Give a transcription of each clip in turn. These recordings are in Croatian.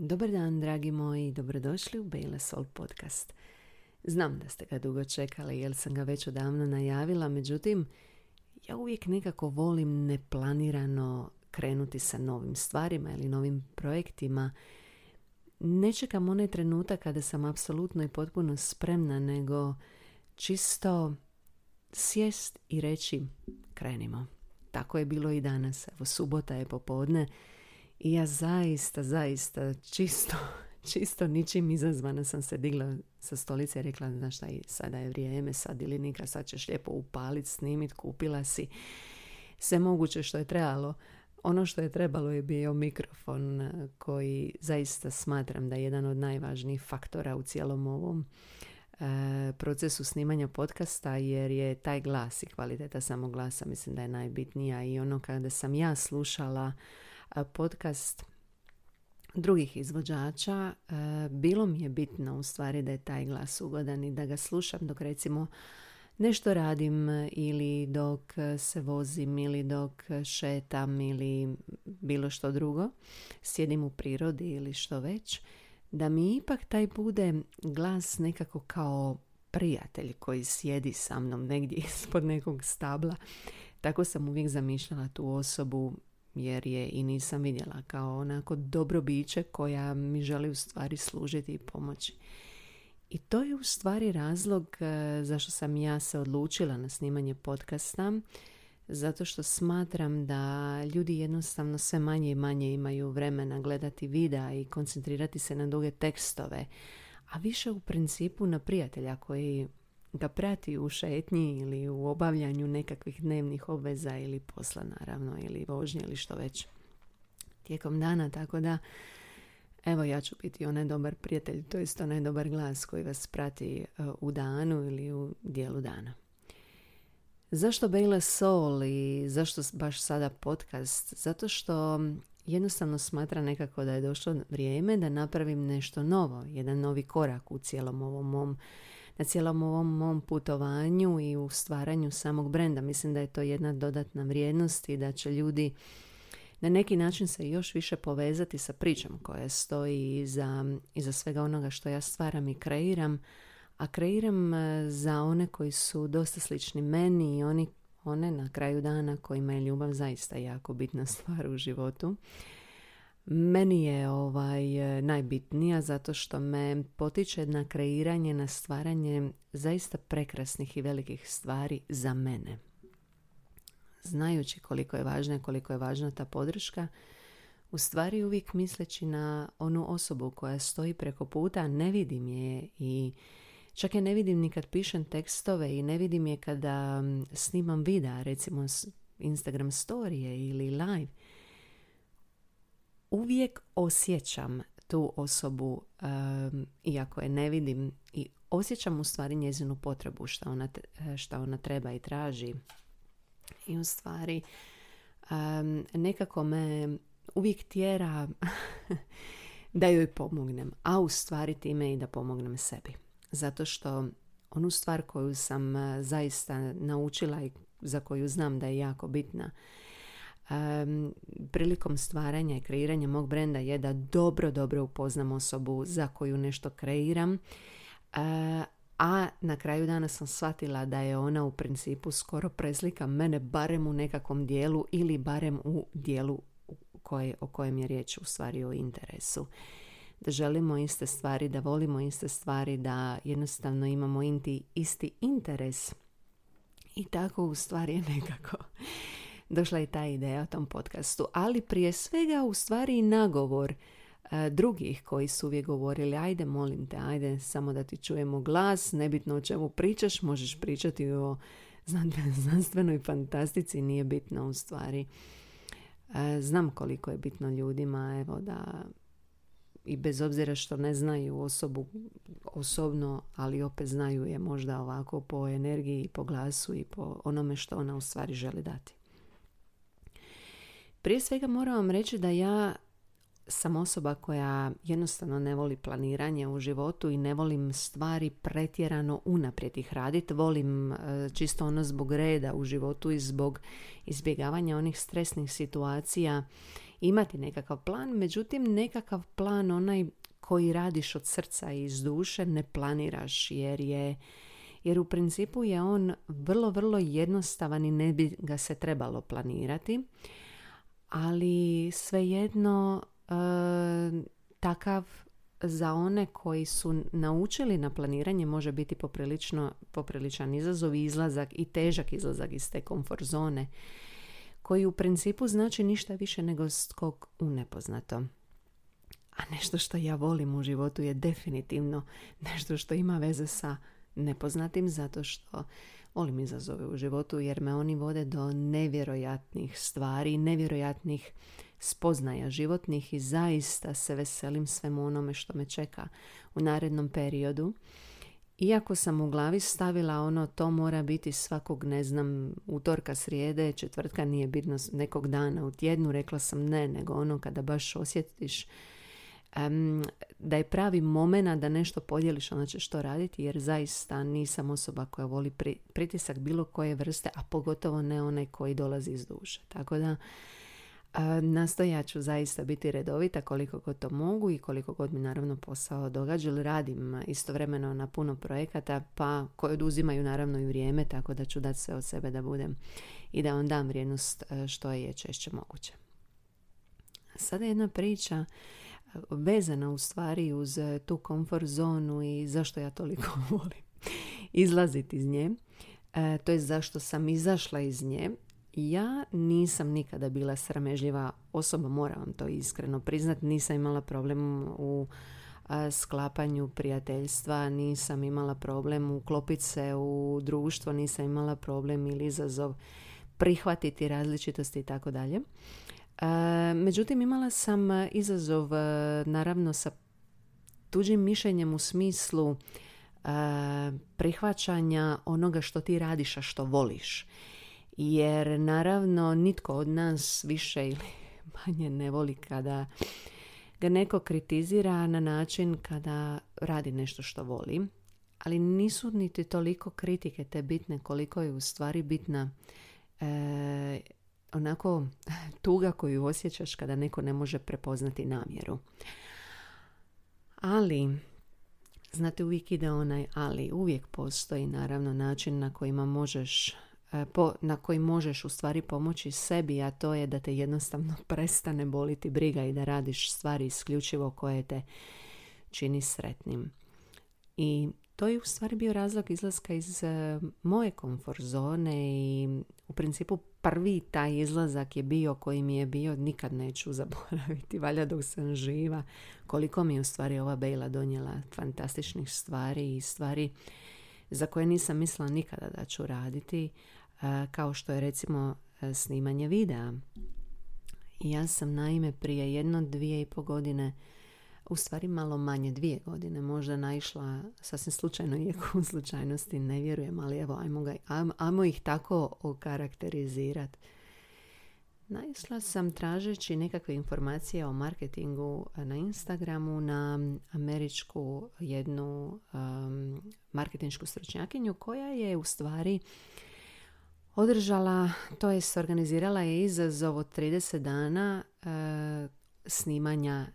Dobar dan, dragi moji, dobrodošli u Bejla Soul podcast. Znam da ste ga dugo čekali, jer sam ga već odavno najavila, međutim, ja uvijek nekako volim neplanirano krenuti sa novim stvarima ili novim projektima. Ne čekam onaj trenutak kada sam apsolutno i potpuno spremna, nego čisto sjest i reći krenimo. Tako je bilo i danas. Evo, subota je popodne i ja zaista, zaista čisto, čisto ničim izazvana sam se digla sa stolice i rekla, znaš šta, sada je vrijeme, sad ili nikad, sad ćeš lijepo upaliti, snimit, kupila si sve moguće što je trebalo. Ono što je trebalo je bio mikrofon eh, koji zaista smatram da je jedan od najvažnijih faktora u cijelom ovom eh, procesu snimanja podcasta jer je taj glas i kvaliteta samog glasa mislim da je najbitnija i ono kada sam ja slušala podcast drugih izvođača, bilo mi je bitno u stvari da je taj glas ugodan i da ga slušam dok recimo nešto radim ili dok se vozim ili dok šetam ili bilo što drugo, sjedim u prirodi ili što već, da mi ipak taj bude glas nekako kao prijatelj koji sjedi sa mnom negdje ispod nekog stabla. Tako sam uvijek zamišljala tu osobu jer je i nisam vidjela kao onako dobro biće koja mi želi u stvari služiti i pomoći. I to je u stvari razlog e, zašto sam ja se odlučila na snimanje podcasta, zato što smatram da ljudi jednostavno sve manje i manje imaju vremena gledati videa i koncentrirati se na duge tekstove, a više u principu na prijatelja koji ga prati u šetnji ili u obavljanju nekakvih dnevnih obveza ili posla naravno ili vožnje ili što već tijekom dana, tako da evo ja ću biti onaj dobar prijatelj, to je onaj dobar glas koji vas prati e, u danu ili u dijelu dana. Zašto Bejla Soul i zašto baš sada podcast? Zato što jednostavno smatra nekako da je došlo vrijeme da napravim nešto novo, jedan novi korak u cijelom ovom mom na cijelom ovom mom putovanju i u stvaranju samog brenda. Mislim da je to jedna dodatna vrijednost i da će ljudi na neki način se još više povezati sa pričom koja stoji iza, iza svega onoga što ja stvaram i kreiram, a kreiram e, za one koji su dosta slični meni i oni, one na kraju dana kojima je ljubav zaista jako bitna stvar u životu. Meni je ovaj najbitnija zato što me potiče na kreiranje, na stvaranje zaista prekrasnih i velikih stvari za mene. Znajući koliko je važna koliko je važna ta podrška, u stvari uvijek misleći na onu osobu koja stoji preko puta, ne vidim je i čak je ne vidim ni kad pišem tekstove i ne vidim je kada snimam videa, recimo Instagram storije ili live uvijek osjećam tu osobu, iako je ne vidim, i osjećam u stvari njezinu potrebu što ona, šta ona treba i traži. I u stvari nekako me uvijek tjera da joj pomognem, a u stvari time i da pomognem sebi. Zato što onu stvar koju sam zaista naučila i za koju znam da je jako bitna um, prilikom stvaranja i kreiranja mog brenda je da dobro, dobro upoznam osobu za koju nešto kreiram. Uh, a na kraju dana sam shvatila da je ona u principu skoro preslika mene barem u nekakvom dijelu ili barem u dijelu koje, o kojem je riječ u stvari o interesu. Da želimo iste stvari, da volimo iste stvari, da jednostavno imamo inti, isti interes. I tako u stvari je nekako došla je ta ideja o tom podcastu. Ali prije svega u stvari i nagovor e, drugih koji su uvijek govorili ajde molim te, ajde samo da ti čujemo glas, nebitno o čemu pričaš, možeš pričati o znanstvenoj fantastici, nije bitno u stvari. E, znam koliko je bitno ljudima, evo da i bez obzira što ne znaju osobu osobno, ali opet znaju je možda ovako po energiji, po glasu i po onome što ona u stvari želi dati. Prije svega moram vam reći da ja sam osoba koja jednostavno ne voli planiranje u životu i ne volim stvari pretjerano unaprijed ih raditi. Volim e, čisto ono zbog reda u životu i zbog izbjegavanja onih stresnih situacija imati nekakav plan, međutim nekakav plan onaj koji radiš od srca i iz duše ne planiraš jer je jer u principu je on vrlo, vrlo jednostavan i ne bi ga se trebalo planirati, ali svejedno e, takav za one koji su naučili na planiranje može biti poprilično, popriličan izazov i izlazak i težak izlazak iz te komfort zone koji u principu znači ništa više nego skok u nepoznato. A nešto što ja volim u životu je definitivno nešto što ima veze sa nepoznatim zato što volim izazove u životu jer me oni vode do nevjerojatnih stvari, nevjerojatnih spoznaja životnih i zaista se veselim svemu onome što me čeka u narednom periodu. Iako sam u glavi stavila ono to mora biti svakog, ne znam, utorka, srijede, četvrtka nije bitno nekog dana u tjednu, rekla sam ne, nego ono kada baš osjetiš da je pravi momena da nešto podijeliš, onda ćeš to raditi jer zaista nisam osoba koja voli pritisak bilo koje vrste, a pogotovo ne onaj koji dolazi iz duše. Tako da nastojat ću zaista biti redovita koliko god to mogu i koliko god mi naravno posao događa. Radim istovremeno na puno projekata pa koji oduzimaju naravno i vrijeme tako da ću dati sve od sebe da budem i da vam dam vrijednost e, što je češće moguće. Sada jedna priča vezana u stvari uz e, tu komfort zonu i zašto ja toliko volim izlaziti iz nje. E, to je zašto sam izašla iz nje. Ja nisam nikada bila sramežljiva osoba, moram vam to iskreno priznati. Nisam imala problem u sklapanju prijateljstva, nisam imala problem uklopiti se u društvo, nisam imala problem ili izazov prihvatiti različitosti i tako dalje. Međutim, imala sam e, izazov e, naravno sa tuđim mišljenjem u smislu e, prihvaćanja onoga što ti radiš, a što voliš. Jer naravno nitko od nas više ili manje ne voli kada ga neko kritizira na način kada radi nešto što voli. Ali nisu niti toliko kritike te bitne koliko je u stvari bitna onako tuga koju osjećaš kada neko ne može prepoznati namjeru. Ali, znate uvijek ide onaj ali, uvijek postoji naravno način na kojima možeš e, po, na koji možeš u stvari pomoći sebi, a to je da te jednostavno prestane boliti briga i da radiš stvari isključivo koje te čini sretnim. I to je u stvari bio razlog izlaska iz e, moje komfort zone i u principu prvi taj izlazak je bio koji mi je bio nikad neću zaboraviti, valja dok sam živa, koliko mi je u stvari ova Bejla donijela fantastičnih stvari i stvari za koje nisam mislila nikada da ću raditi, kao što je recimo e, snimanje videa. Ja sam naime prije jedno, dvije i po godine u stvari malo manje, dvije godine možda naišla sasvim slučajno, iako u slučajnosti ne vjerujem, ali evo, ajmo, ga, ajmo ih tako okarakterizirati. Naišla sam tražeći nekakve informacije o marketingu na Instagramu na američku jednu um, marketinšku stručnjakinju koja je u stvari održala, to je organizirala je izazov od 30 dana uh, snimanja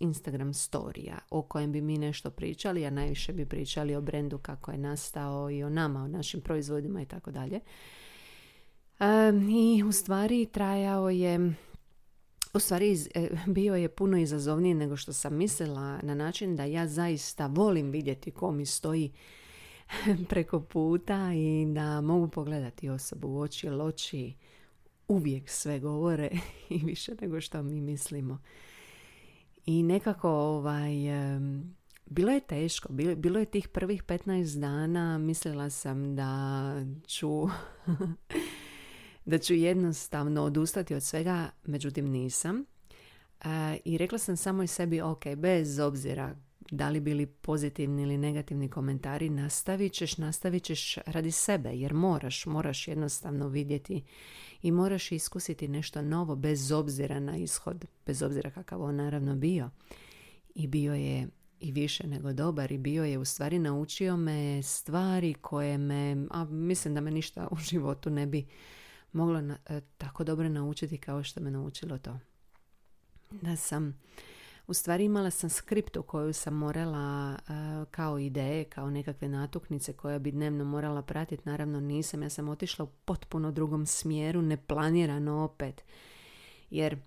Instagram storija o kojem bi mi nešto pričali, a najviše bi pričali o brendu kako je nastao i o nama, o našim proizvodima i tako dalje. I u stvari trajao je u stvari e, bio je puno izazovniji nego što sam mislila na način da ja zaista volim vidjeti ko mi stoji preko puta i da mogu pogledati osobu u oči, jer oči uvijek sve govore i više nego što mi mislimo. I nekako ovaj, bilo je teško, bilo, je tih prvih 15 dana, mislila sam da ću, da ću jednostavno odustati od svega, međutim nisam. E, I rekla sam samo i sebi, ok, bez obzira da li bili pozitivni ili negativni komentari, nastavit ćeš, nastavit ćeš radi sebe, jer moraš, moraš jednostavno vidjeti i moraš iskusiti nešto novo bez obzira na ishod, bez obzira kakav on naravno bio. I bio je i više nego dobar i bio je u stvari naučio me stvari koje me, a mislim da me ništa u životu ne bi moglo na, e, tako dobro naučiti kao što me naučilo to. da sam u stvari imala sam skriptu koju sam morala kao ideje, kao nekakve natuknice koje bi dnevno morala pratiti. Naravno nisam, ja sam otišla u potpuno drugom smjeru, neplanirano opet. Jer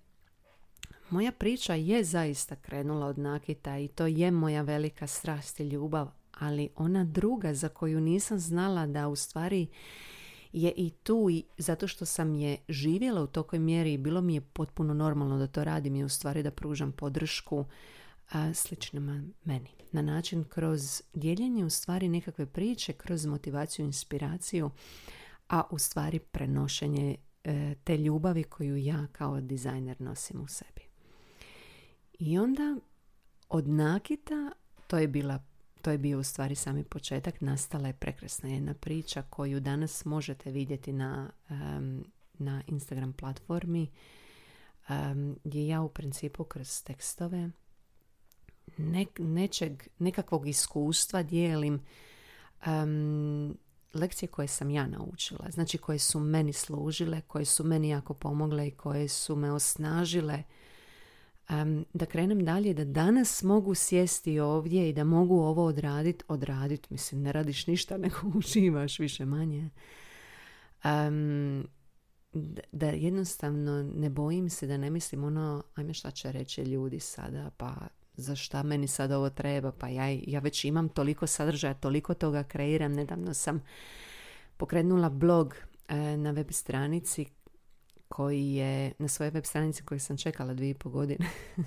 moja priča je zaista krenula od nakita i to je moja velika strast i ljubav, ali ona druga za koju nisam znala da u stvari je i tu i zato što sam je živjela u tokoj mjeri i bilo mi je potpuno normalno da to radim i u stvari da pružam podršku a, sličnima meni. Na način kroz dijeljenje u stvari nekakve priče, kroz motivaciju, inspiraciju, a u stvari prenošenje e, te ljubavi koju ja kao dizajner nosim u sebi. I onda od nakita, to je bila to je bio u stvari sami početak, nastala je prekrasna jedna priča koju danas možete vidjeti na, na Instagram platformi um, gdje ja u principu kroz tekstove nečeg, nekakvog iskustva dijelim um, lekcije koje sam ja naučila, znači koje su meni služile, koje su meni jako pomogle i koje su me osnažile um, da krenem dalje, da danas mogu sjesti ovdje i da mogu ovo odraditi, odraditi, mislim, ne radiš ništa, nego uživaš više manje. Um, da jednostavno ne bojim se da ne mislim ono, ajme šta će reći ljudi sada, pa za šta meni sad ovo treba, pa ja, ja već imam toliko sadržaja, toliko toga kreiram, nedavno sam pokrenula blog e, na web stranici koji je na svojoj web stranici koju sam čekala dvije i po godine.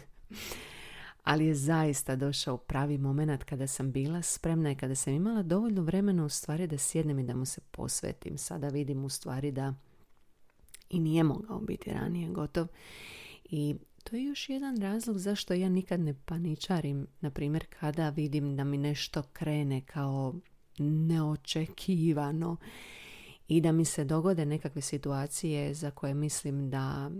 Ali je zaista došao pravi moment kada sam bila spremna i kada sam imala dovoljno vremena u stvari da sjednem i da mu se posvetim. Sada vidim u stvari da i nije mogao biti ranije gotov. I to je još jedan razlog zašto ja nikad ne paničarim, na primjer kada vidim da mi nešto krene kao neočekivano i da mi se dogode nekakve situacije za koje mislim da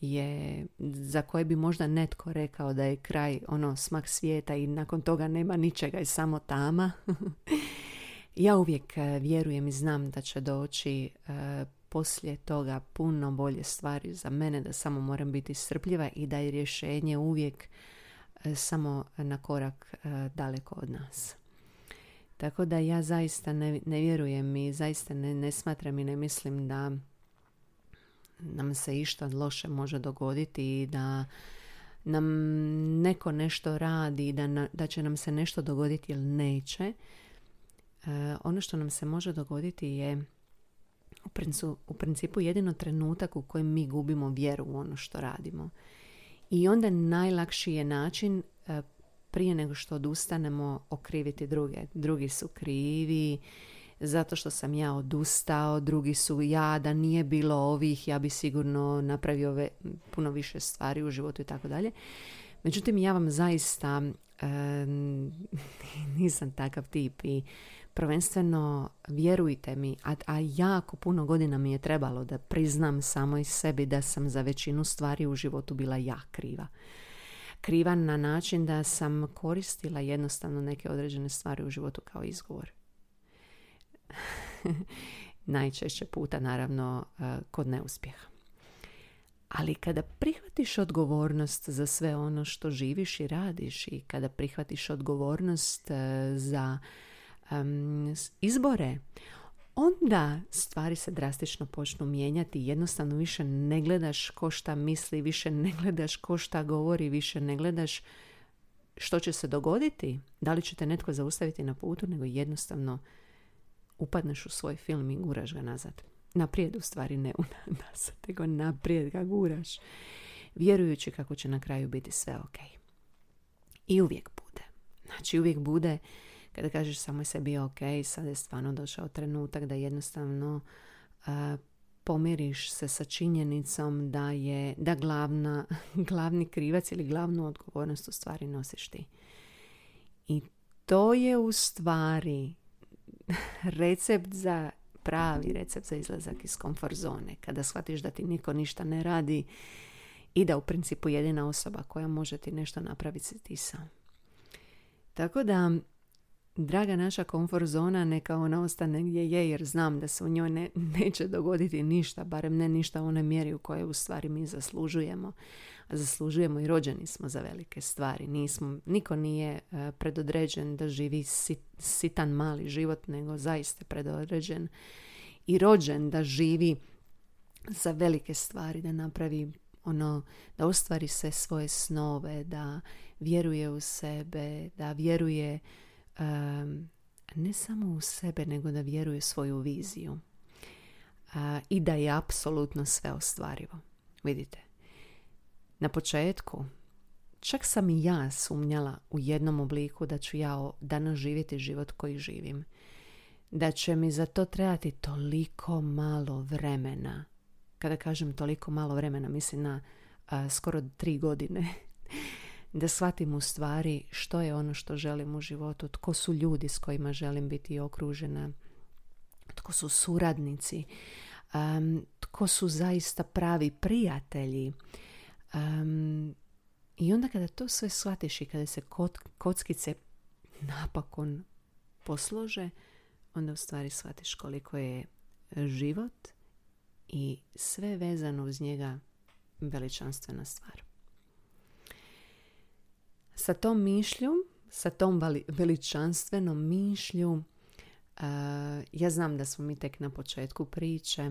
je, za koje bi možda netko rekao da je kraj ono smak svijeta i nakon toga nema ničega i samo tama. ja uvijek e, vjerujem i znam da će doći e, poslije toga puno bolje stvari za mene, da samo moram biti strpljiva i da je rješenje uvijek e, samo na korak daleko od nas. Tako da ja zaista ne, ne vjerujem i zaista ne, ne smatram i ne mislim da nam se išta loše može dogoditi i da nam neko nešto radi, da, da će nam se nešto dogoditi ili neće. E, ono što nam se može dogoditi je u principu, u principu jedino trenutak u kojem mi gubimo vjeru u ono što radimo. I onda najlakši je način e, prije nego što odustanemo okriviti druge. Drugi su krivi, zato što sam ja odustao, drugi su ja, da nije bilo ovih, ja bi sigurno napravio ove, puno više stvari u životu i tako dalje. Međutim, ja vam zaista nisam takav tip i prvenstveno vjerujte mi, a, a jako puno godina mi je trebalo da priznam samo i sebi da sam za većinu stvari u životu bila ja kriva kriva na način da sam koristila jednostavno neke određene stvari u životu kao izgovor. Najčešće puta naravno e, kod neuspjeha. Ali kada prihvatiš odgovornost za sve ono što živiš i radiš i kada prihvatiš odgovornost e, za izbore, onda stvari se drastično počnu mijenjati. Jednostavno više ne gledaš ko šta misli, više ne gledaš ko šta govori, više ne gledaš što će se dogoditi, da li će te netko zaustaviti na putu, nego jednostavno upadneš u svoj film i guraš ga nazad. Naprijed u stvari ne u nazad, nego naprijed ga guraš. Vjerujući kako će na kraju biti sve ok. I uvijek bude. Znači uvijek bude kada kažeš samo sebi ok, sad je stvarno došao trenutak da jednostavno pomiriš se sa činjenicom da je da glavna, glavni krivac ili glavnu odgovornost u stvari nosiš ti. I to je u stvari recept za pravi recept za izlazak iz komfort zone. Kada shvatiš da ti niko ništa ne radi i da u principu jedina osoba koja može ti nešto napraviti si ti sam. Tako da draga naša komfort zona neka ona ostane gdje je jer znam da se u njoj ne, neće dogoditi ništa, barem ne ništa u onoj mjeri u kojoj u stvari mi zaslužujemo. A zaslužujemo i rođeni smo za velike stvari. Nismo, niko nije e, predodređen da živi sitan mali život, nego zaista predodređen i rođen da živi za velike stvari, da napravi ono, da ostvari sve svoje snove, da vjeruje u sebe, da vjeruje ne samo u sebe, nego da vjeruje svoju viziju. I da je apsolutno sve ostvarivo. Vidite, na početku čak sam i ja sumnjala u jednom obliku da ću ja danas živjeti život koji živim. Da će mi za to trebati toliko malo vremena. Kada kažem toliko malo vremena, mislim na skoro tri godine. Da shvatim u stvari što je ono što želim u životu, tko su ljudi s kojima želim biti okružena, tko su suradnici, um, tko su zaista pravi prijatelji. Um, I onda kada to sve shvatiš i kada se kockice napakon poslože, onda u stvari shvatiš koliko je život i sve vezano uz njega veličanstvena stvar. Sa tom mišlju, sa tom veličanstvenom mišlju, uh, ja znam da smo mi tek na početku priče,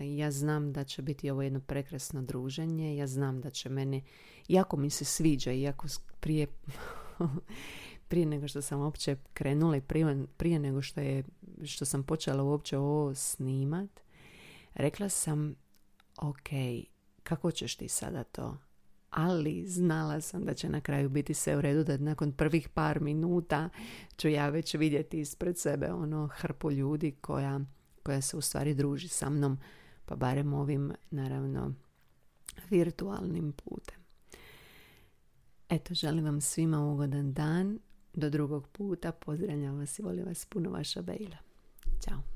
ja znam da će biti ovo jedno prekrasno druženje, ja znam da će mene, jako mi se sviđa, iako prije, prije nego što sam uopće krenula i prije, prije nego što, je, što sam počela uopće ovo snimat, rekla sam, ok, kako ćeš ti sada to? Ali znala sam da će na kraju biti sve u redu, da nakon prvih par minuta ću ja već vidjeti ispred sebe ono hrpu ljudi koja, koja se u stvari druži sa mnom, pa barem ovim, naravno, virtualnim putem. Eto, želim vam svima ugodan dan. Do drugog puta. Pozdravljam vas i volim vas puno vaša Bejla. Ćao.